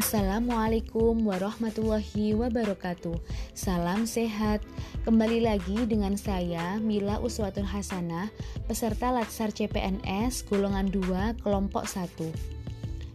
Assalamualaikum warahmatullahi wabarakatuh. Salam sehat. Kembali lagi dengan saya Mila Uswatun Hasanah Peserta Latsar CPNS Golongan 2 Kelompok 1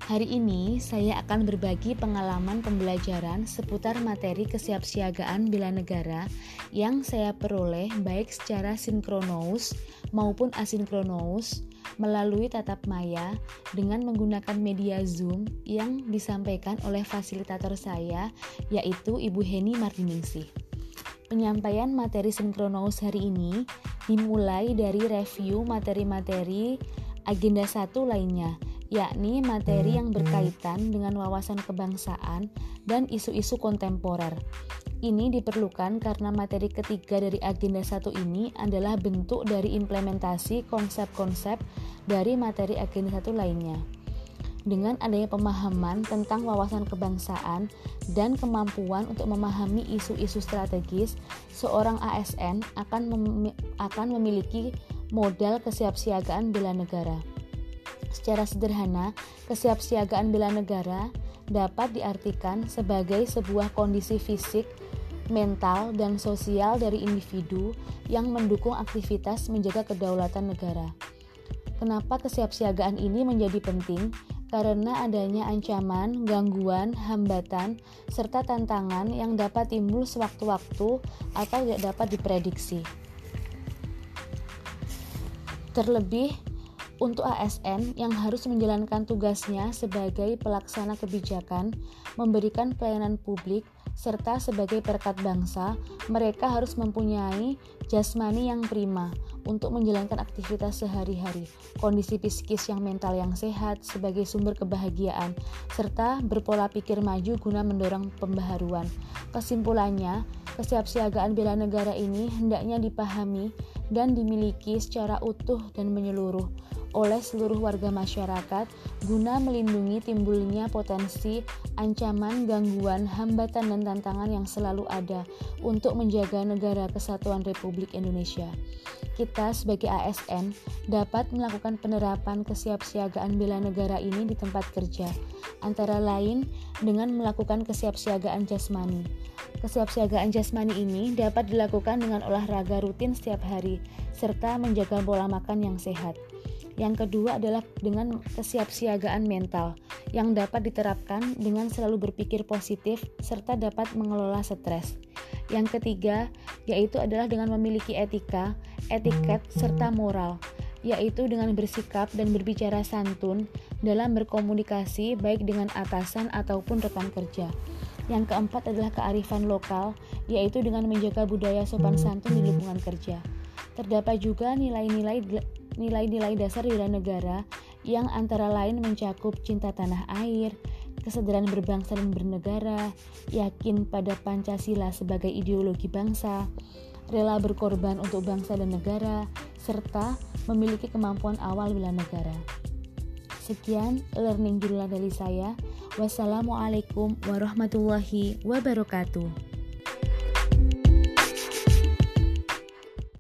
Hari ini saya akan berbagi pengalaman pembelajaran seputar materi kesiapsiagaan bela negara yang saya peroleh baik secara sinkronous maupun asinkronous melalui tatap maya dengan menggunakan media Zoom yang disampaikan oleh fasilitator saya yaitu Ibu Heni Mardiningsih. Penyampaian materi sinkronous hari ini dimulai dari review materi-materi agenda satu lainnya, yakni materi yang berkaitan dengan wawasan kebangsaan dan isu-isu kontemporer. Ini diperlukan karena materi ketiga dari agenda satu ini adalah bentuk dari implementasi konsep-konsep dari materi agenda satu lainnya. Dengan adanya pemahaman tentang wawasan kebangsaan dan kemampuan untuk memahami isu-isu strategis, seorang ASN akan, mem akan memiliki modal kesiapsiagaan bela negara. Secara sederhana, kesiapsiagaan bela negara dapat diartikan sebagai sebuah kondisi fisik, mental, dan sosial dari individu yang mendukung aktivitas menjaga kedaulatan negara. Kenapa kesiapsiagaan ini menjadi penting? Karena adanya ancaman, gangguan, hambatan, serta tantangan yang dapat timbul sewaktu-waktu atau tidak dapat diprediksi. Terlebih, untuk ASN yang harus menjalankan tugasnya sebagai pelaksana kebijakan, memberikan pelayanan publik, serta sebagai perekat bangsa, mereka harus mempunyai jasmani yang prima untuk menjalankan aktivitas sehari-hari, kondisi psikis yang mental yang sehat sebagai sumber kebahagiaan, serta berpola pikir maju guna mendorong pembaharuan. Kesimpulannya, kesiapsiagaan bela negara ini hendaknya dipahami dan dimiliki secara utuh dan menyeluruh oleh seluruh warga masyarakat guna melindungi timbulnya potensi, ancaman, gangguan, hambatan, dan tantangan yang selalu ada untuk menjaga negara kesatuan Republik Indonesia. Kita sebagai ASN dapat melakukan penerapan kesiapsiagaan bela negara ini di tempat kerja, antara lain dengan melakukan kesiapsiagaan jasmani. Kesiapsiagaan jasmani ini dapat dilakukan dengan olahraga rutin setiap hari, serta menjaga pola makan yang sehat. Yang kedua adalah dengan kesiapsiagaan mental yang dapat diterapkan dengan selalu berpikir positif serta dapat mengelola stres. Yang ketiga yaitu adalah dengan memiliki etika, etiket serta moral yaitu dengan bersikap dan berbicara santun dalam berkomunikasi baik dengan atasan ataupun rekan kerja. Yang keempat adalah kearifan lokal, yaitu dengan menjaga budaya sopan santun di lingkungan kerja. Terdapat juga nilai-nilai nilai-nilai dasar bela negara yang antara lain mencakup cinta tanah air, kesadaran berbangsa dan bernegara, yakin pada Pancasila sebagai ideologi bangsa, rela berkorban untuk bangsa dan negara, serta memiliki kemampuan awal bela negara. Sekian learning jurnal dari saya. Wassalamualaikum warahmatullahi wabarakatuh.